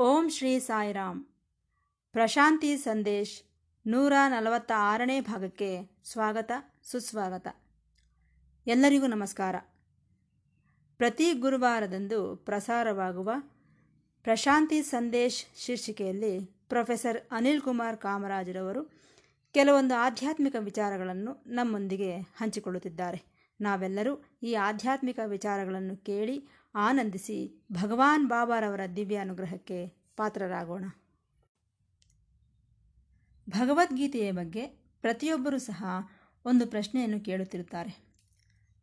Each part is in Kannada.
ಓಂ ಶ್ರೀ ಸಾಯಿರಾಮ್. ಪ್ರಶಾಂತಿ ಸಂದೇಶ್ ನೂರ ನಲವತ್ತ ಆರನೇ ಭಾಗಕ್ಕೆ ಸ್ವಾಗತ, ಸುಸ್ವಾಗತ. ಎಲ್ಲರಿಗೂ ನಮಸ್ಕಾರ. ಪ್ರತಿ ಗುರುವಾರದಂದು ಪ್ರಸಾರವಾಗುವ ಪ್ರಶಾಂತಿ ಸಂದೇಶ್ ಶೀರ್ಷಿಕೆಯಲ್ಲಿ ಪ್ರೊಫೆಸರ್ ಅನಿಲ್ ಕುಮಾರ್ ಕಾಮರಾಜರವರು ಕೆಲವೊಂದು ಆಧ್ಯಾತ್ಮಿಕ ವಿಚಾರಗಳನ್ನು ನಮ್ಮೊಂದಿಗೆ ಹಂಚಿಕೊಳ್ಳುತ್ತಿದ್ದಾರೆ. ನಾವೆಲ್ಲರೂ ಈ ಆಧ್ಯಾತ್ಮಿಕ ವಿಚಾರಗಳನ್ನು ಕೇಳಿ ಆನಂದಿಸಿ ಭಗವಾನ್ ಬಾಬಾರವರ ದಿವ್ಯ ಅನುಗ್ರಹಕ್ಕೆ ಪಾತ್ರರಾಗೋಣ. ಭಗವದ್ಗೀತೆಯ ಬಗ್ಗೆ ಪ್ರತಿಯೊಬ್ಬರೂ ಸಹ ಒಂದು ಪ್ರಶ್ನೆಯನ್ನು ಕೇಳುತ್ತಿರುತ್ತಾರೆ.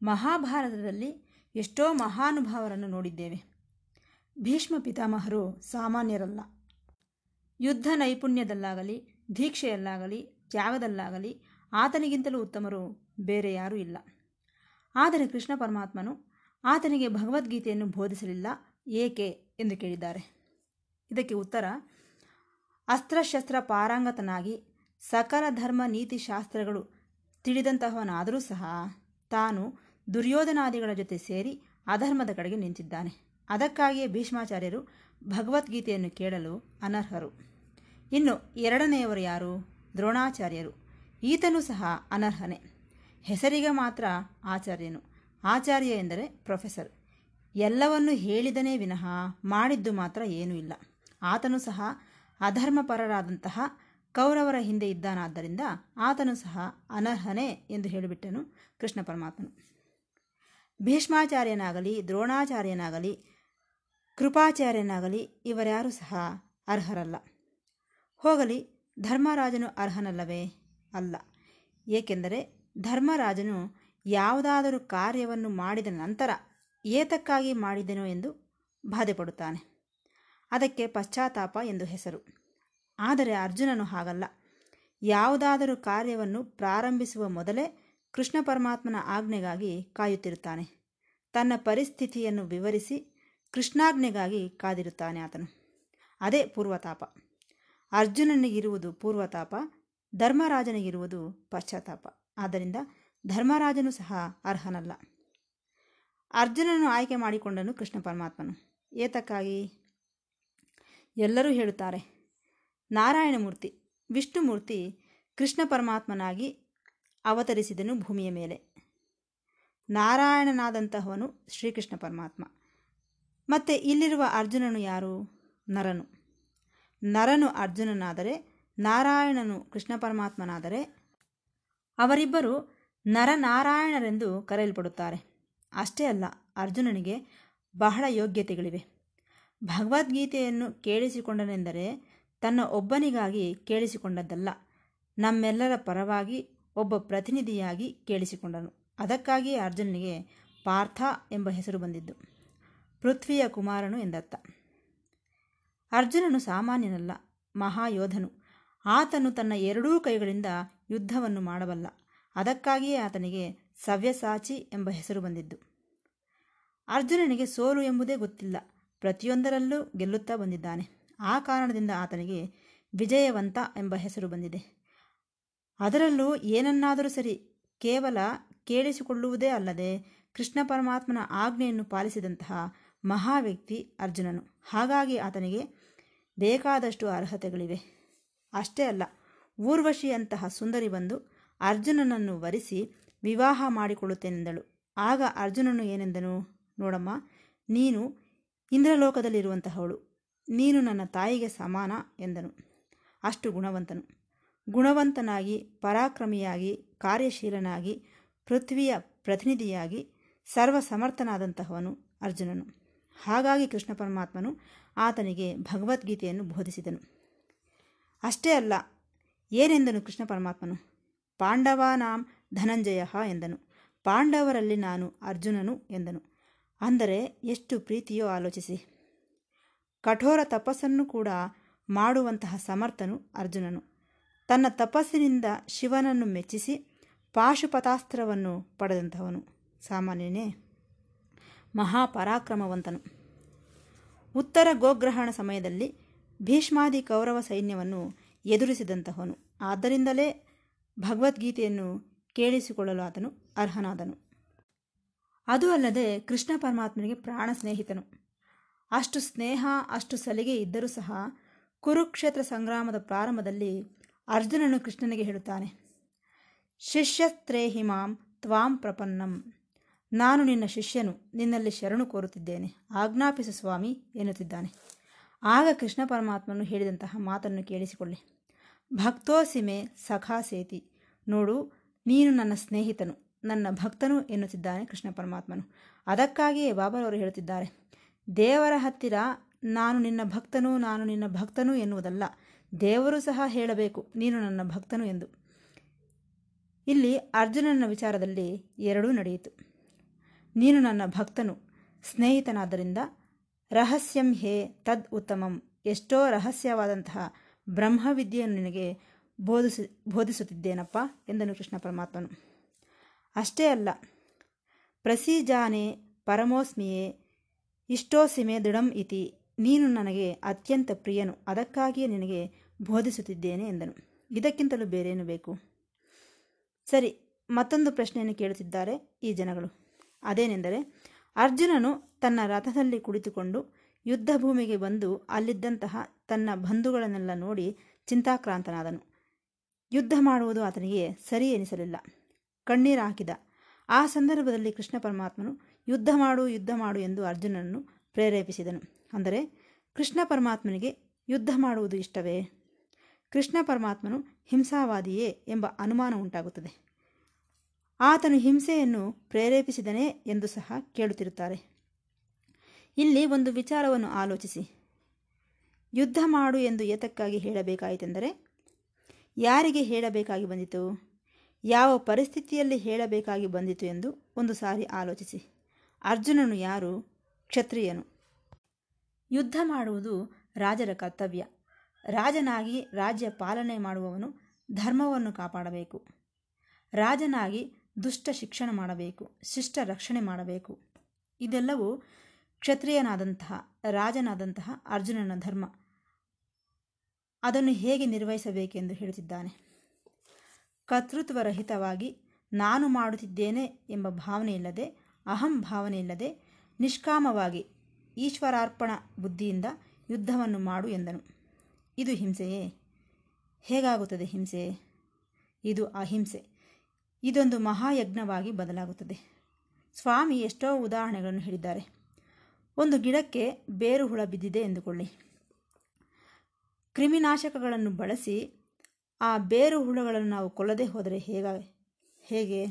ಮಹಾಭಾರತದಲ್ಲಿ ಎಷ್ಟೋ ಮಹಾನುಭಾವರನ್ನು ನೋಡಿದ್ದೇವೆ. ಭೀಷ್ಮ ಪಿತಾಮಹರು ಸಾಮಾನ್ಯರಲ್ಲ. ಯುದ್ಧ ನೈಪುಣ್ಯದಲ್ಲಾಗಲಿ, ದೀಕ್ಷೆಯಲ್ಲಾಗಲಿ, ತ್ಯಾಗದಲ್ಲಾಗಲಿ ಆತನಿಗಿಂತಲೂ ಉತ್ತಮರು ಬೇರೆ ಯಾರೂ ಇಲ್ಲ. ಆದರೆ ಕೃಷ್ಣ ಪರಮಾತ್ಮನು ಆತನಿಗೆ ಭಗವದ್ಗೀತೆಯನ್ನು ಬೋಧಿಸಲಿಲ್ಲ. ಏಕೆ? ಎಂದು ಕೇಳಿದ್ದಾರೆ. ಇದಕ್ಕೆ ಉತ್ತರ, ಅಸ್ತ್ರಶಸ್ತ್ರ ಪಾರಾಂಗತನಾಗಿ ಸಕಲ ಧರ್ಮ ನೀತಿ ಶಾಸ್ತ್ರಗಳು ತಿಳಿದಂತಹವನಾದರೂ ಸಹ ತಾನು ದುರ್ಯೋಧನಾದಿಗಳ ಜೊತೆ ಸೇರಿ ಅಧರ್ಮದ ಕಡೆಗೆ ನಿಂತಿದ್ದಾನೆ. ಅದಕ್ಕಾಗಿಯೇ ಭೀಷ್ಮಾಚಾರ್ಯರು ಭಗವದ್ಗೀತೆಯನ್ನು ಕೇಳಲು ಅನರ್ಹರು. ಇನ್ನು ಎರಡನೆಯವರು ಯಾರು? ದ್ರೋಣಾಚಾರ್ಯರು. ಈತನೂ ಸಹ ಅನರ್ಹನೇ. ಹೆಸರಿಗೆ ಮಾತ್ರ ಆಚಾರ್ಯನು. ಆಚಾರ್ಯ ಎಂದರೆ ಪ್ರೊಫೆಸರ್. ಎಲ್ಲವನ್ನು ಹೇಳಿದನೇ ವಿನಃ ಮಾಡಿದ್ದು ಮಾತ್ರ ಏನೂ ಇಲ್ಲ. ಆತನು ಸಹ ಅಧರ್ಮಪರರಾದಂತಹ ಕೌರವರ ಹಿಂದೆ ಇದ್ದಾನಾದ್ದರಿಂದ ಆತನು ಸಹ ಅನರ್ಹನೇ ಎಂದು ಹೇಳಿಬಿಟ್ಟನು ಕೃಷ್ಣ ಪರಮಾತ್ಮನು. ಭೀಷ್ಮಾಚಾರ್ಯನಾಗಲಿ, ದ್ರೋಣಾಚಾರ್ಯನಾಗಲಿ, ಕೃಪಾಚಾರ್ಯನಾಗಲಿ ಇವರ್ಯಾರೂ ಸಹ ಅರ್ಹರಲ್ಲ. ಹೋಗಲಿ, ಧರ್ಮರಾಜನು ಅರ್ಹನಲ್ಲವೇ? ಅಲ್ಲ. ಏಕೆಂದರೆ ಧರ್ಮರಾಜನು ಯಾವುದಾದರೂ ಕಾರ್ಯವನ್ನು ಮಾಡಿದ ನಂತರ ಏತಕ್ಕಾಗಿ ಮಾಡಿದೆನೋ ಎಂದು ಬಾಧೆಪಡುತ್ತಾನೆ. ಅದಕ್ಕೆ ಪಶ್ಚಾತ್ತಾಪ ಎಂದು ಹೆಸರು. ಆದರೆ ಅರ್ಜುನನು ಹಾಗಲ್ಲ. ಯಾವುದಾದರೂ ಕಾರ್ಯವನ್ನು ಪ್ರಾರಂಭಿಸುವ ಮೊದಲೇ ಕೃಷ್ಣ ಪರಮಾತ್ಮನ ಆಜ್ಞೆಗಾಗಿ ಕಾಯುತ್ತಿರುತ್ತಾನೆ. ತನ್ನ ಪರಿಸ್ಥಿತಿಯನ್ನು ವಿವರಿಸಿ ಕೃಷ್ಣಾಜ್ಞೆಗಾಗಿ ಕಾದಿರುತ್ತಾನೆ ಆತನು. ಅದೇ ಪೂರ್ವತಾಪ. ಅರ್ಜುನನಿಗಿರುವುದು ಪೂರ್ವತಾಪ, ಧರ್ಮರಾಜನಿಗಿರುವುದು ಪಶ್ಚಾತ್ತಾಪ. ಆದ್ದರಿಂದ ಧರ್ಮರಾಜನು ಸಹ ಅರ್ಹನಲ್ಲ. ಅರ್ಜುನನು ಆಯ್ಕೆ ಮಾಡಿಕೊಂಡನು ಕೃಷ್ಣ ಪರಮಾತ್ಮನು. ಏತಕ್ಕಾಗಿ? ಎಲ್ಲರೂ ಹೇಳುತ್ತಾರೆ ನಾರಾಯಣಮೂರ್ತಿ ವಿಷ್ಣುಮೂರ್ತಿ ಕೃಷ್ಣ ಪರಮಾತ್ಮನಾಗಿ ಅವತರಿಸಿದನು ಭೂಮಿಯ ಮೇಲೆ. ನಾರಾಯಣನಾದಂತಹವನು ಶ್ರೀಕೃಷ್ಣ ಪರಮಾತ್ಮ. ಮತ್ತು ಇಲ್ಲಿರುವ ಅರ್ಜುನನು ಯಾರು? ನರನು. ನರನು ಅರ್ಜುನನಾದರೆ ನಾರಾಯಣನು ಕೃಷ್ಣ ಪರಮಾತ್ಮನಾದರೆ ಅವರಿಬ್ಬರು ನರನಾರಾಯಣರೆಂದು ಕರೆಯಲ್ಪಡುತ್ತಾರೆ. ಅಷ್ಟೇ ಅಲ್ಲ, ಅರ್ಜುನನಿಗೆ ಬಹಳ ಯೋಗ್ಯತೆಗಳಿವೆ. ಭಗವದ್ಗೀತೆಯನ್ನು ಕೇಳಿಸಿಕೊಂಡನೆಂದರೆ ತನ್ನ ಒಬ್ಬನಿಗಾಗಿ ಕೇಳಿಸಿಕೊಂಡದ್ದಲ್ಲ, ನಮ್ಮೆಲ್ಲರ ಪರವಾಗಿ ಒಬ್ಬ ಪ್ರತಿನಿಧಿಯಾಗಿ ಕೇಳಿಸಿಕೊಂಡನು. ಅದಕ್ಕಾಗಿ ಅರ್ಜುನನಿಗೆ ಪಾರ್ಥ ಎಂಬ ಹೆಸರು ಬಂದಿದ್ದು, ಪೃಥ್ವಿಯ ಕುಮಾರನು ಎಂದರ್ಥ. ಅರ್ಜುನನು ಸಾಮಾನ್ಯನಲ್ಲ, ಮಹಾಯೋಧನು. ಆತನು ತನ್ನ ಎರಡೂ ಕೈಗಳಿಂದ ಯುದ್ಧವನ್ನು ಮಾಡಬಲ್ಲ. ಅದಕ್ಕಾಗಿಯೇ ಆತನಿಗೆ ಸವ್ಯಸಾಚಿ ಎಂಬ ಹೆಸರು ಬಂದಿದ್ದು. ಅರ್ಜುನನಿಗೆ ಸೋಲು ಎಂಬುದೇ ಗೊತ್ತಿಲ್ಲ. ಪ್ರತಿಯೊಂದರಲ್ಲೂ ಗೆಲ್ಲುತ್ತಾ ಬಂದಿದ್ದಾನೆ. ಆ ಕಾರಣದಿಂದ ಆತನಿಗೆ ವಿಜಯವಂತ ಎಂಬ ಹೆಸರು ಬಂದಿದೆ. ಅದರಲ್ಲೂ ಏನನ್ನಾದರೂ ಸರಿ ಕೇವಲ ಕೇಳಿಸಿಕೊಳ್ಳುವುದೇ ಅಲ್ಲದೆ ಕೃಷ್ಣ ಪರಮಾತ್ಮನ ಆಜ್ಞೆಯನ್ನು ಪಾಲಿಸಿದಂತಹ ಮಹಾವ್ಯಕ್ತಿ ಅರ್ಜುನನು. ಹಾಗಾಗಿ ಆತನಿಗೆ ಬೇಕಾದಷ್ಟು ಅರ್ಹತೆಗಳಿವೆ. ಅಷ್ಟೇ ಅಲ್ಲ ಊರ್ವಶಿಯಂತಹ ಸುಂದರಿ ಬಂದು ಅರ್ಜುನನನ್ನು ವರಿಸಿ ವಿವಾಹ ಮಾಡಿಕೊಳ್ಳುತ್ತೇನೆಂದಳು. ಆಗ ಅರ್ಜುನನು ಏನೆಂದನು ನೋಡಮ್ಮ, ನೀನು ಇಂದ್ರಲೋಕದಲ್ಲಿರುವಂತಹವಳು. ನೀನು ನನ್ನ ತಾಯಿಗೆ ಸಮಾನ ಎಂದನು. ಅಷ್ಟು ಗುಣವಂತನು. ಗುಣವಂತನಾಗಿ, ಪರಾಕ್ರಮಿಯಾಗಿ, ಕಾರ್ಯಶೀಲನಾಗಿ, ಪೃಥ್ವಿಯ ಪ್ರತಿನಿಧಿಯಾಗಿ, ಸರ್ವಸಮರ್ಥನಾದಂತಹವನು ಅರ್ಜುನನು. ಹಾಗಾಗಿ ಕೃಷ್ಣ ಪರಮಾತ್ಮನು ಆತನಿಗೆ ಭಗವದ್ಗೀತೆಯನ್ನು ಬೋಧಿಸಿದನು. ಅಷ್ಟೇ ಅಲ್ಲ ಏನೆಂದನು ಕೃಷ್ಣ ಪರಮಾತ್ಮನು? ಪಾಂಡವಾನಾಂ ಧನಂಜಯ ಎಂದನು. ಪಾಂಡವರಲ್ಲಿ ನಾನು ಅರ್ಜುನನು ಎಂದನು. ಅಂದರೆ ಎಷ್ಟು ಪ್ರೀತಿಯೋ ಆಲೋಚಿಸಿ. ಕಠೋರ ತಪಸ್ಸನ್ನು ಕೂಡ ಮಾಡುವಂತಹ ಸಮರ್ಥನು ಅರ್ಜುನನು. ತನ್ನ ತಪಸ್ಸಿನಿಂದ ಶಿವನನ್ನು ಮೆಚ್ಚಿಸಿ ಪಾಶುಪತಾಸ್ತ್ರವನ್ನು ಪಡೆದಂತಹವನು ಸಾಮಾನ್ಯನೇ, ಮಹಾಪರಾಕ್ರಮವಂತನು. ಉತ್ತರ ಗೋಗ್ರಹಣ ಸಮಯದಲ್ಲಿ ಭೀಷ್ಮಾದಿ ಕೌರವ ಸೈನ್ಯವನ್ನು ಎದುರಿಸಿದಂತಹವನು. ಆದ್ದರಿಂದಲೇ ಭಗವದ್ಗೀತೆಯನ್ನು ಕೇಳಿಸಿಕೊಳ್ಳಲು ಆತನು ಅರ್ಹನಾದನು. ಅದು ಅಲ್ಲದೆ ಕೃಷ್ಣ ಪರಮಾತ್ಮನಿಗೆ ಪ್ರಾಣ ಸ್ನೇಹಿತನು. ಅಷ್ಟು ಸ್ನೇಹ, ಅಷ್ಟು ಸಲಿಗೆ ಇದ್ದರೂ ಸಹ ಕುರುಕ್ಷೇತ್ರ ಸಂಗ್ರಾಮದ ಪ್ರಾರಂಭದಲ್ಲಿ ಅರ್ಜುನನು ಕೃಷ್ಣನಿಗೆ ಹೇಳುತ್ತಾನೆ ಶಿಷ್ಯಸ್ತ್ರೇಹಿ ಮಾಂ ತ್ವಾಂ ಪ್ರಪನ್ನಂ. ನಾನು ನಿನ್ನ ಶಿಷ್ಯನು, ನಿನ್ನಲ್ಲಿ ಶರಣು ಕೋರುತ್ತಿದ್ದೇನೆ. ಆಜ್ಞಾಪಿಸು ಸ್ವಾಮಿ, ಎನ್ನುತ್ತಿದ್ದಾನೆ. ಆಗ ಕೃಷ್ಣ ಪರಮಾತ್ಮನು ಹೇಳಿದಂತಹ ಮಾತನ್ನು ಕೇಳಿಸಿಕೊಳ್ಳಿ. ಭಕ್ತೋಸಿಮೆ ಸಖಾಸೇತಿ. ನೋಡು, ನೀನು ನನ್ನ ಸ್ನೇಹಿತನು, ನನ್ನ ಭಕ್ತನು ಎನ್ನುತ್ತಿದ್ದಾನೆ ಕೃಷ್ಣ ಪರಮಾತ್ಮನು. ಅದಕ್ಕಾಗಿಯೇ ಬಾಬರವರು ಹೇಳುತ್ತಿದ್ದಾರೆ, ದೇವರ ಹತ್ತಿರ ನಾನು ನಿನ್ನ ಭಕ್ತನು, ನಾನು ನಿನ್ನ ಭಕ್ತನು ಎನ್ನುವುದಲ್ಲ, ದೇವರು ಸಹ ಹೇಳಬೇಕು, ನೀನು ನನ್ನ ಭಕ್ತನು ಎಂದು. ಇಲ್ಲಿ ಅರ್ಜುನನ ವಿಚಾರದಲ್ಲಿ ಎರಡೂ ನಡೆಯಿತು. ನೀನು ನನ್ನ ಭಕ್ತನು, ಸ್ನೇಹಿತನಾದ್ದರಿಂದ ರಹಸ್ಯಂ ಹೇ ತದ್ ಉತ್ತಮಂ. ಎಷ್ಟೋ ರಹಸ್ಯವಾದಂತಹ ಬ್ರಹ್ಮವಿದ್ಯೆಯನ್ನು ನಿನಗೆ ಬೋಧಿಸಿ, ಬೋಧಿಸುತ್ತಿದ್ದೇನಪ್ಪ? ಎಂದನು ಕೃಷ್ಣ ಪರಮಾತ್ಮನು. ಅಷ್ಟೇ ಅಲ್ಲ, ಪ್ರಸಿಜಾನೆ ಪರಮೋಸ್ಮಿಯೇ, ಇಷ್ಟೋಸಿಮೆ ದೃಢಂ ಇತಿ, ನೀನು ನನಗೆ ಅತ್ಯಂತ ಪ್ರಿಯನು, ಅದಕ್ಕಾಗಿಯೇ ನಿನಗೆ ಬೋಧಿಸುತ್ತಿದ್ದೇನೆ ಎಂದನು. ಇದಕ್ಕಿಂತಲೂ ಬೇರೇನು ಬೇಕು? ಸರಿ, ಮತ್ತೊಂದು ಪ್ರಶ್ನೆಯನ್ನು ಕೇಳುತ್ತಿದ್ದಾರೆ ಈ ಜನಗಳು. ಅದೇನೆಂದರೆ, ಅರ್ಜುನನು ತನ್ನ ರಥದಲ್ಲಿ ಕುಳಿತುಕೊಂಡು ಯುದ್ಧ ಭೂಮಿಗೆ ಬಂದು ಅಲ್ಲಿದ್ದಂತಹ ತನ್ನ ಬಂಧುಗಳನ್ನೆಲ್ಲ ನೋಡಿ ಚಿಂತಾಕ್ರಾಂತನಾದನು. ಯುದ್ಧ ಮಾಡುವುದು ಆತನಿಗೆ ಸರಿ ಎನಿಸಲಿಲ್ಲ. ಕಣ್ಣೀರು ಹಾಕಿದ. ಆ ಸಂದರ್ಭದಲ್ಲಿ ಕೃಷ್ಣ ಪರಮಾತ್ಮನು, ಯುದ್ಧ ಮಾಡು ಯುದ್ಧ ಮಾಡು ಎಂದು ಅರ್ಜುನನನ್ನು ಪ್ರೇರೇಪಿಸಿದನು. ಅಂದರೆ, ಕೃಷ್ಣ ಪರಮಾತ್ಮನಿಗೆ ಯುದ್ಧ ಮಾಡುವುದು ಇಷ್ಟವೇ? ಕೃಷ್ಣ ಪರಮಾತ್ಮನು ಹಿಂಸಾವಾದಿಯೇ ಎಂಬ ಅನುಮಾನ ಉಂಟಾಗುತ್ತದೆ. ಆತನು ಹಿಂಸೆಯನ್ನು ಪ್ರೇರೇಪಿಸಿದನೇ ಎಂದು ಸಹ ಕೇಳುತ್ತಿರುತ್ತಾರೆ. ಇಲ್ಲಿ ಒಂದು ವಿಚಾರವನ್ನು ಆಲೋಚಿಸಿ. ಯುದ್ಧ ಮಾಡು ಎಂದು ಏತಕ್ಕಾಗಿ ಹೇಳಬೇಕಾಯಿತೆಂದರೆ, ಯಾರಿಗೆ ಹೇಳಬೇಕಾಗಿ ಬಂದಿತು? ಯಾವ ಪರಿಸ್ಥಿತಿಯಲ್ಲಿ ಹೇಳಬೇಕಾಗಿ ಬಂದಿತು ಎಂದು ಒಂದು ಸಾರಿ ಆಲೋಚಿಸಿ. ಅರ್ಜುನನು ಯಾರು? ಕ್ಷತ್ರಿಯನು. ಯುದ್ಧ ಮಾಡುವುದು ರಾಜರ ಕರ್ತವ್ಯ. ರಾಜನಾಗಿ ರಾಜ್ಯ ಪಾಲನೆ ಮಾಡುವವನು ಧರ್ಮವನ್ನು ಕಾಪಾಡಬೇಕು. ರಾಜನಾಗಿ ದುಷ್ಟ ಶಿಕ್ಷಣ ಮಾಡಬೇಕು, ಶಿಷ್ಟ ರಕ್ಷಣೆ ಮಾಡಬೇಕು. ಇದೆಲ್ಲವೂ ಕ್ಷತ್ರಿಯನಾದಂತಹ, ರಾಜನಾದಂತಹ ಅರ್ಜುನನ ಧರ್ಮ. ಅದನ್ನು ಹೇಗೆ ನಿರ್ವಹಿಸಬೇಕೆಂದು ಹೇಳುತ್ತಿದ್ದಾನೆ ಕರ್ತೃತ್ವರಹಿತವಾಗಿ ನಾನು ಮಾಡುತ್ತಿದ್ದೇನೆ ಎಂಬ ಭಾವನೆ ಇಲ್ಲದೆ, ಅಹಂ ಭಾವನೆ ಇಲ್ಲದೆ, ನಿಷ್ಕಾಮವಾಗಿ ಈಶ್ವರಾರ್ಪಣ ಬುದ್ಧಿಯಿಂದ ಯುದ್ಧವನ್ನು ಮಾಡು ಎಂದನು. ಇದು ಹಿಂಸೆಯೇ? ಹೇಗಾಗುತ್ತದೆ ಹಿಂಸೆ? ಇದು ಅಹಿಂಸೆ. ಇದೊಂದು ಮಹಾಯಜ್ಞವಾಗಿ ಬದಲಾಗುತ್ತದೆ. ಸ್ವಾಮಿ ಎಷ್ಟೋ ಉದಾಹರಣೆಗಳನ್ನು ಹೇಳಿದ್ದಾರೆ. ಒಂದು ಗಿಡಕ್ಕೆ ಬೇರು ಹುಳ ಬಿದ್ದಿದೆ ಎಂದುಕೊಳ್ಳಿ. ಕ್ರಿಮಿನಾಶಕಗಳನ್ನು ಬಳಸಿ ಆ ಬೇರು ಹುಳಗಳನ್ನು ನಾವು ಕೊಲ್ಲದೆ ಹೋದರೆ ಹೇಗ, ಹೇಗೆ?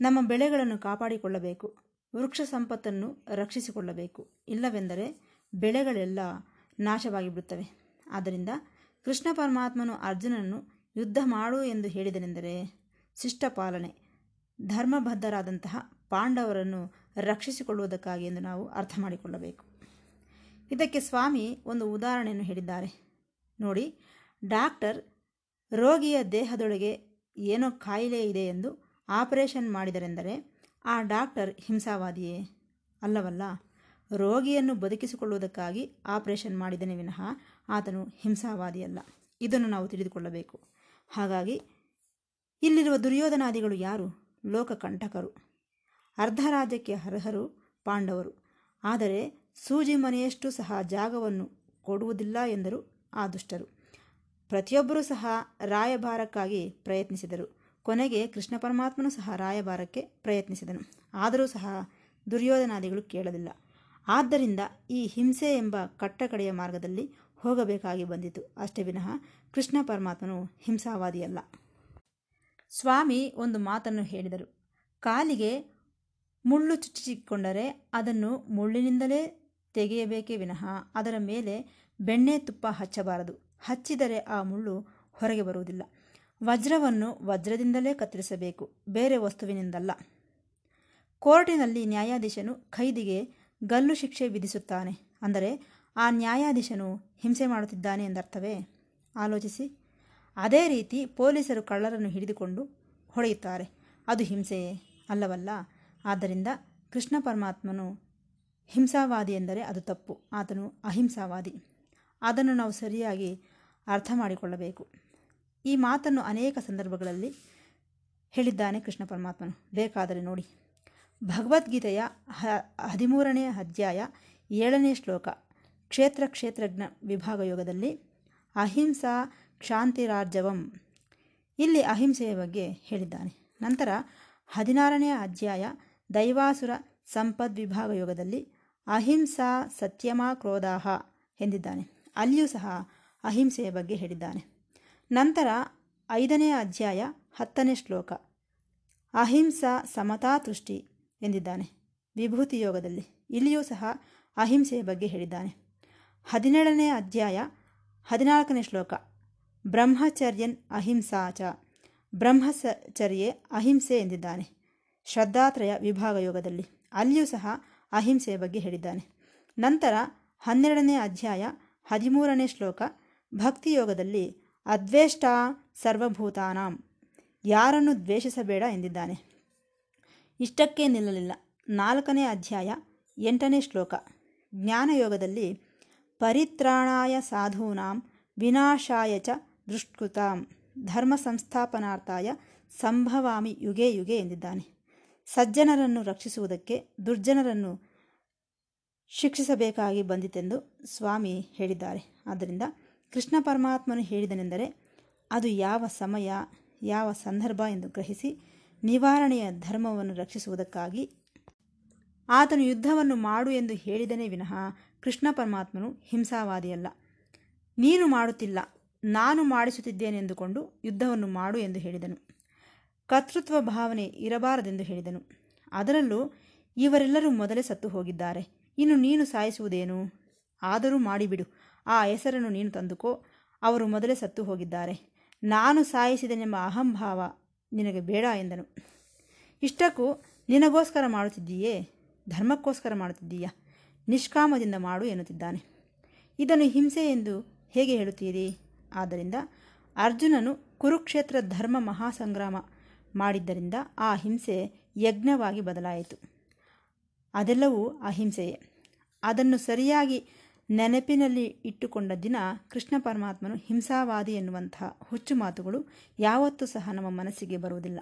ನಮ್ಮ ಬೆಳೆಗಳನ್ನು ಕಾಪಾಡಿಕೊಳ್ಳಬೇಕು, ವೃಕ್ಷ ಸಂಪತ್ತನ್ನು ರಕ್ಷಿಸಿಕೊಳ್ಳಬೇಕು. ಇಲ್ಲವೆಂದರೆ ಬೆಳೆಗಳೆಲ್ಲ ನಾಶವಾಗಿ ಬಿಡುತ್ತವೆ. ಆದ್ದರಿಂದ ಕೃಷ್ಣ ಪರಮಾತ್ಮನು ಅರ್ಜುನನ್ನು ಯುದ್ಧ ಮಾಡು ಎಂದು ಹೇಳಿದನೆಂದರೆ ಶಿಷ್ಟಪಾಲನೆ, ಧರ್ಮಬದ್ಧರಾದಂತಹ ಪಾಂಡವರನ್ನು ರಕ್ಷಿಸಿಕೊಳ್ಳುವುದಕ್ಕಾಗಿ ಎಂದು ನಾವು ಅರ್ಥ ಮಾಡಿಕೊಳ್ಳಬೇಕು. ಇದಕ್ಕೆ ಸ್ವಾಮಿ ಒಂದು ಉದಾಹರಣೆಯನ್ನು ಹೇಳಿದ್ದಾರೆ. ನೋಡಿ, ಡಾಕ್ಟರ್ ರೋಗಿಯ ದೇಹದೊಳಗೆ ಏನೋ ಕಾಯಿಲೆ ಇದೆ ಎಂದು ಆಪರೇಷನ್ ಮಾಡಿದರೆಂದರೆ, ಆ ಡಾಕ್ಟರ್ ಹಿಂಸಾವಾದಿಯೇ? ಅಲ್ಲವಲ್ಲ, ರೋಗಿಯನ್ನು ಬದುಕಿಸಿಕೊಳ್ಳುವುದಕ್ಕಾಗಿ ಆಪರೇಷನ್ ಮಾಡಿದನೆ ವಿನಃ ಆತನು ಹಿಂಸಾವಾದಿಯಲ್ಲ. ಇದನ್ನು ನಾವು ತಿಳಿದುಕೊಳ್ಳಬೇಕು. ಹಾಗಾಗಿ, ಇಲ್ಲಿರುವ ದುರ್ಯೋಧನಾದಿಗಳು ಯಾರು? ಲೋಕಕಂಟಕರು. ಅರ್ಧ ರಾಜ್ಯಕ್ಕೆ ಅರ್ಹರು ಪಾಂಡವರು. ಆದರೆ ಸೂಜಿ ಮನೆಯಷ್ಟು ಸಹ ಜಾಗವನ್ನು ಕೊಡುವುದಿಲ್ಲ ಎಂದರು ಆ ದುಷ್ಟರು. ಪ್ರತಿಯೊಬ್ಬರೂ ಸಹ ರಾಯಭಾರಕ್ಕಾಗಿ ಪ್ರಯತ್ನಿಸಿದರು. ಕೊನೆಗೆ ಕೃಷ್ಣ ಪರಮಾತ್ಮನು ಸಹ ರಾಯಭಾರಕ್ಕೆ ಪ್ರಯತ್ನಿಸಿದನು. ಆದರೂ ಸಹ ದುರ್ಯೋಧನಾದಿಗಳು ಕೇಳಲಿಲ್ಲ. ಆದ್ದರಿಂದ ಈ ಹಿಂಸೆ ಎಂಬ ಕಟ್ಟಕಡೆಯ ಮಾರ್ಗದಲ್ಲಿ ಹೋಗಬೇಕಾಗಿ ಬಂದಿತು. ಅಷ್ಟೇ ವಿನಃ ಕೃಷ್ಣ ಪರಮಾತ್ಮನು ಹಿಂಸಾವಾದಿಯಲ್ಲ. ಸ್ವಾಮಿ ಒಂದು ಮಾತನ್ನು ಹೇಳಿದರು. ಕಾಲಿಗೆ ಮುಳ್ಳು ಚುಚ್ಚಿಕೊಂಡರೆ ಅದನ್ನು ಮುಳ್ಳಿನಿಂದಲೇ ತೆಗೆಯಬೇಕೇ ವಿನಃ ಅದರ ಮೇಲೆ ಬೆಣ್ಣೆ ತುಪ್ಪ ಹಚ್ಚಬಾರದು. ಹಚ್ಚಿದರೆ ಆ ಮುಳ್ಳು ಹೊರಗೆ ಬರುವುದಿಲ್ಲ. ವಜ್ರವನ್ನು ವಜ್ರದಿಂದಲೇ ಕತ್ತರಿಸಬೇಕು, ಬೇರೆ ವಸ್ತುವಿನಿಂದಲ್ಲ. ಕೋರ್ಟಿನಲ್ಲಿ ನ್ಯಾಯಾಧೀಶನು ಖೈದಿಗೆ ಗಲ್ಲು ಶಿಕ್ಷೆ ವಿಧಿಸುತ್ತಾನೆ ಅಂದರೆ, ಆ ನ್ಯಾಯಾಧೀಶನು ಹಿಂಸೆ ಮಾಡುತ್ತಿದ್ದಾನೆ ಎಂದರ್ಥವೇ? ಆಲೋಚಿಸಿ. ಅದೇ ರೀತಿ ಪೊಲೀಸರು ಕಳ್ಳರನ್ನು ಹಿಡಿದುಕೊಂಡು ಹೊಡೆಯುತ್ತಾರೆ. ಅದು ಹಿಂಸೆಯೇ ಅಲ್ಲವಲ್ಲ? ಆದ್ದರಿಂದ ಕೃಷ್ಣ ಪರಮಾತ್ಮನು ಹಿಂಸಾವಾದಿ ಎಂದರೆ ಅದು ತಪ್ಪು. ಆತನು ಅಹಿಂಸಾವಾದಿ. ಅದನ್ನು ನಾವು ಸರಿಯಾಗಿ ಅರ್ಥ ಮಾಡಿಕೊಳ್ಳಬೇಕು. ಈ ಮಾತನ್ನು ಅನೇಕ ಸಂದರ್ಭಗಳಲ್ಲಿ ಹೇಳಿದ್ದಾನೆ ಕೃಷ್ಣ ಪರಮಾತ್ಮನು. ಬೇಕಾದರೆ ನೋಡಿ. ಭಗವದ್ಗೀತೆಯ ಹ, ಹದಿಮೂರನೇ ಅಧ್ಯಾಯ ಏಳನೇ ಶ್ಲೋಕ, ಕ್ಷೇತ್ರ ಕ್ಷೇತ್ರಜ್ಞ ವಿಭಾಗ ಯೋಗದಲ್ಲಿ ಅಹಿಂಸಾ ಕ್ಷಾಂತಿರಾರ್ಜವಂ. ಇಲ್ಲಿ ಅಹಿಂಸೆಯ ಬಗ್ಗೆ ಹೇಳಿದ್ದಾನೆ. ನಂತರ ಹದಿನಾರನೇ ಅಧ್ಯಾಯ ದೈವಾಸುರ ಸಂಪದ್ ವಿಭಾಗ ಯೋಗದಲ್ಲಿ ಅಹಿಂಸಾ ಸತ್ಯಮಾ ಕ್ರೋಧಾಹ ಎಂದಿದ್ದಾನೆ. ಅಲ್ಲಿಯೂ ಸಹ ಅಹಿಂಸೆಯ ಬಗ್ಗೆ ಹೇಳಿದ್ದಾನೆ. ನಂತರ ಐದನೇ ಅಧ್ಯಾಯ ಹತ್ತನೇ ಶ್ಲೋಕ, ಅಹಿಂಸಾ ಸಮತಾ ತುಷ್ಟಿ ಎಂದಿದ್ದಾನೆ. ವಿಭೂತಿ ಯೋಗದಲ್ಲಿ ಇಲ್ಲಿಯೂ ಸಹ ಅಹಿಂಸೆಯ ಬಗ್ಗೆ ಹೇಳಿದ್ದಾನೆ. ಹದಿನೇಳನೇ ಅಧ್ಯಾಯ ಹದಿನಾಲ್ಕನೇ ಶ್ಲೋಕ, ಬ್ರಹ್ಮಚರ್ಯನ್ ಅಹಿಂಸಾಚ, ಬ್ರಹ್ಮಚರ್ಯೆ ಅಹಿಂಸೆ ಎಂದಿದ್ದಾನೆ. ಶ್ರದ್ಧಾತ್ರಯ ವಿಭಾಗ ಯೋಗದಲ್ಲಿ ಅಲ್ಲಿಯೂ ಸಹ ಅಹಿಂಸೆಯ ಬಗ್ಗೆ ಹೇಳಿದ್ದಾನೆ. ನಂತರ ಹನ್ನೆರಡನೇ ಅಧ್ಯಾಯ ಹದಿಮೂರನೇ ಶ್ಲೋಕ ಭಕ್ತಿಯೋಗದಲ್ಲಿ ಅದ್ವೇಷ್ಟ ಸರ್ವಭೂತಾನಾಂ, ಯಾರನ್ನು ದ್ವೇಷಿಸಬೇಡ ಎಂದಿದ್ದಾನೆ. ಇಷ್ಟಕ್ಕೆ ನಿಲ್ಲಲಿಲ್ಲ. ನಾಲ್ಕನೇ ಅಧ್ಯಾಯ ಎಂಟನೇ ಶ್ಲೋಕ ಜ್ಞಾನಯೋಗದಲ್ಲಿ ಪರಿತ್ರಾಣಾಯ ಸಾಧೂನಾಂ ವಿನಾಶಾಯ ಚ ದುಷ್ಕೃತಾಂ, ಧರ್ಮ ಸಂಸ್ಥಾಪನಾರ್ಥಾಯ ಸಂಭವಾಮಿ ಯುಗೆ ಯುಗೆ ಎಂದಿದ್ದಾನೆ. ಸಜ್ಜನರನ್ನು ರಕ್ಷಿಸುವುದಕ್ಕೆ ದುರ್ಜನರನ್ನು ಶಿಕ್ಷಿಸಬೇಕಾಗಿ ಬಂದಿತೆಂದು ಸ್ವಾಮಿ ಹೇಳಿದ್ದಾರೆ. ಆದ್ದರಿಂದ ಕೃಷ್ಣ ಪರಮಾತ್ಮನು ಹೇಳಿದನೆಂದರೆ, ಅದು ಯಾವ ಸಮಯ, ಯಾವ ಸಂದರ್ಭ ಎಂದು ಗ್ರಹಿಸಿ ನಿವಾರಣೆಯ ಧರ್ಮವನ್ನು ರಕ್ಷಿಸುವುದಕ್ಕಾಗಿ ಆತನು ಯುದ್ಧವನ್ನು ಮಾಡು ಎಂದು ಹೇಳಿದನೇ ವಿನಃ ಕೃಷ್ಣ ಪರಮಾತ್ಮನು ಹಿಂಸಾವಾದಿಯಲ್ಲ. ನೀನು ಮಾಡುತ್ತಿಲ್ಲ, ನಾನು ಮಾಡಿಸುತ್ತಿದ್ದೇನೆಂದುಕೊಂಡು ಯುದ್ಧವನ್ನು ಮಾಡು ಎಂದು ಹೇಳಿದನು. ಕರ್ತೃತ್ವ ಭಾವನೆ ಇರಬಾರದೆಂದು ಹೇಳಿದನು. ಅದರಲ್ಲೂ ಇವರೆಲ್ಲರೂ ಮೊದಲೇ ಸತ್ತು ಹೋಗಿದ್ದಾರೆ. ಇನ್ನು ನೀನು ಸಾಯಿಸುವುದೇನು? ಆದರೂ ಮಾಡಿಬಿಡು. ಆ ಹೆಸರನ್ನು ನೀನು ತಂದುಕೋ. ಅವರು ಮೊದಲೇ ಸತ್ತು ಹೋಗಿದ್ದಾರೆ. ನಾನು ಸಾಯಿಸಿದನೆಂಬ ಅಹಂಭಾವ ನಿನಗೆ ಬೇಡ ಎಂದನು. ಇಷ್ಟಕ್ಕೂ ನಿನಗೋಸ್ಕರ ಮಾಡುತ್ತಿದ್ದೀಯೇ? ಧರ್ಮಕ್ಕೋಸ್ಕರ ಮಾಡುತ್ತಿದ್ದೀಯಾ? ನಿಷ್ಕಾಮದಿಂದ ಮಾಡು ಎನ್ನುತ್ತಿದ್ದಾನೆ. ಇದನ್ನು ಹಿಂಸೆ ಎಂದು ಹೇಗೆ ಹೇಳುತ್ತೀರಿ? ಆದ್ದರಿಂದ ಅರ್ಜುನನು ಕುರುಕ್ಷೇತ್ರ ಧರ್ಮ ಮಹಾಸಂಗ್ರಾಮ ಮಾಡಿದ್ದರಿಂದ ಆ ಹಿಂಸೆ ಯಜ್ಞವಾಗಿ ಬದಲಾಯಿತು. ಅದೆಲ್ಲವೂ ಅಹಿಂಸೆಯೇ. ಅದನ್ನು ಸರಿಯಾಗಿ ನೆನಪಿನಲ್ಲಿ ಇಟ್ಟುಕೊಂಡ ದಿನ ಕೃಷ್ಣ ಪರಮಾತ್ಮನು ಹಿಂಸಾವಾದಿ ಎನ್ನುವಂತಹ ಹುಚ್ಚು ಮಾತುಗಳು ಯಾವತ್ತೂ ಸಹ ನಮ್ಮ ಮನಸ್ಸಿಗೆ ಬರುವುದಿಲ್ಲ.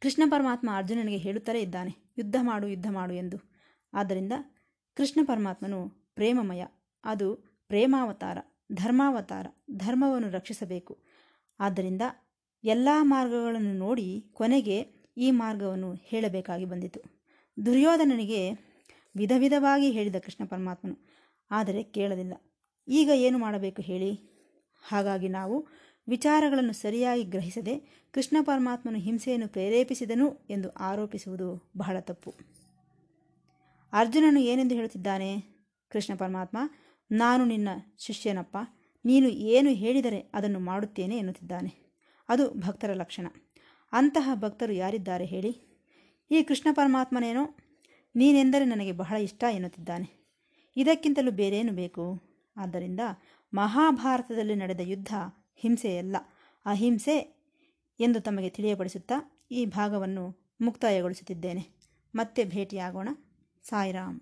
ಕೃಷ್ಣ ಪರಮಾತ್ಮ ಅರ್ಜುನನಿಗೆ ಹೇಳುತ್ತಲೇ ಇದ್ದಾನೆ, ಯುದ್ಧ ಮಾಡು ಯುದ್ಧ ಮಾಡು ಎಂದು. ಆದ್ದರಿಂದ ಕೃಷ್ಣ ಪರಮಾತ್ಮನು ಪ್ರೇಮಮಯ. ಅದು ಪ್ರೇಮಾವತಾರ, ಧರ್ಮಾವತಾರ, ಧರ್ಮವನ್ನು ರಕ್ಷಿಸಬೇಕು. ಆದ್ದರಿಂದ ಎಲ್ಲ ಮಾರ್ಗಗಳನ್ನು ನೋಡಿ ಕೊನೆಗೆ ಈ ಮಾರ್ಗವನ್ನು ಹೇಳಬೇಕಾಗಿ ಬಂದಿತು. ದುರ್ಯೋಧನನಿಗೆ ವಿಧ ವಿಧವಾಗಿ ಹೇಳಿದ ಕೃಷ್ಣ ಪರಮಾತ್ಮನು, ಆದರೆ ಕೇಳಲಿಲ್ಲ. ಈಗ ಏನು ಮಾಡಬೇಕು ಹೇಳಿ? ಹಾಗಾಗಿ ನಾವು ವಿಚಾರಗಳನ್ನು ಸರಿಯಾಗಿ ಗ್ರಹಿಸದೆ ಕೃಷ್ಣ ಪರಮಾತ್ಮನು ಹಿಂಸೆಯನ್ನು ಪ್ರೇರೇಪಿಸಿದನು ಎಂದು ಆರೋಪಿಸುವುದು ಬಹಳ ತಪ್ಪು. ಅರ್ಜುನನು ಏನೆಂದು ಹೇಳುತ್ತಿದ್ದಾನೆ? ಕೃಷ್ಣ ಪರಮಾತ್ಮ, ನಾನು ನಿನ್ನ ಶಿಷ್ಯನಪ್ಪ. ನೀನು ಏನು ಹೇಳಿದರೆ ಅದನ್ನು ಮಾಡುತ್ತೇನೆ ಎನ್ನುತ್ತಿದ್ದಾನೆ. ಅದು ಭಕ್ತರ ಲಕ್ಷಣ. ಅಂತಹ ಭಕ್ತರು ಯಾರಿದ್ದಾರೆ ಹೇಳಿ? ಈ ಕೃಷ್ಣ ಪರಮಾತ್ಮನೇನೋ? ನೀನೆಂದರೆ ನನಗೆ ಬಹಳ ಇಷ್ಟ ಎನ್ನುತ್ತಿದ್ದಾನೆ. ಇದಕ್ಕಿಂತಲೂ ಬೇರೇನು ಬೇಕು? ಆದ್ದರಿಂದ ಮಹಾಭಾರತದಲ್ಲಿ ನಡೆದ ಯುದ್ಧ ಹಿಂಸೆಯಲ್ಲ, ಅಹಿಂಸೆ ಎಂದು ತಮಗೆ ತಿಳಿಯಪಡಿಸುತ್ತಾ ಈ ಭಾಗವನ್ನು ಮುಕ್ತಾಯಗೊಳಿಸುತ್ತಿದ್ದೇನೆ. ಮತ್ತೆ ಭೇಟಿಯಾಗೋಣ. ಸಾಯಿರಾಮ್.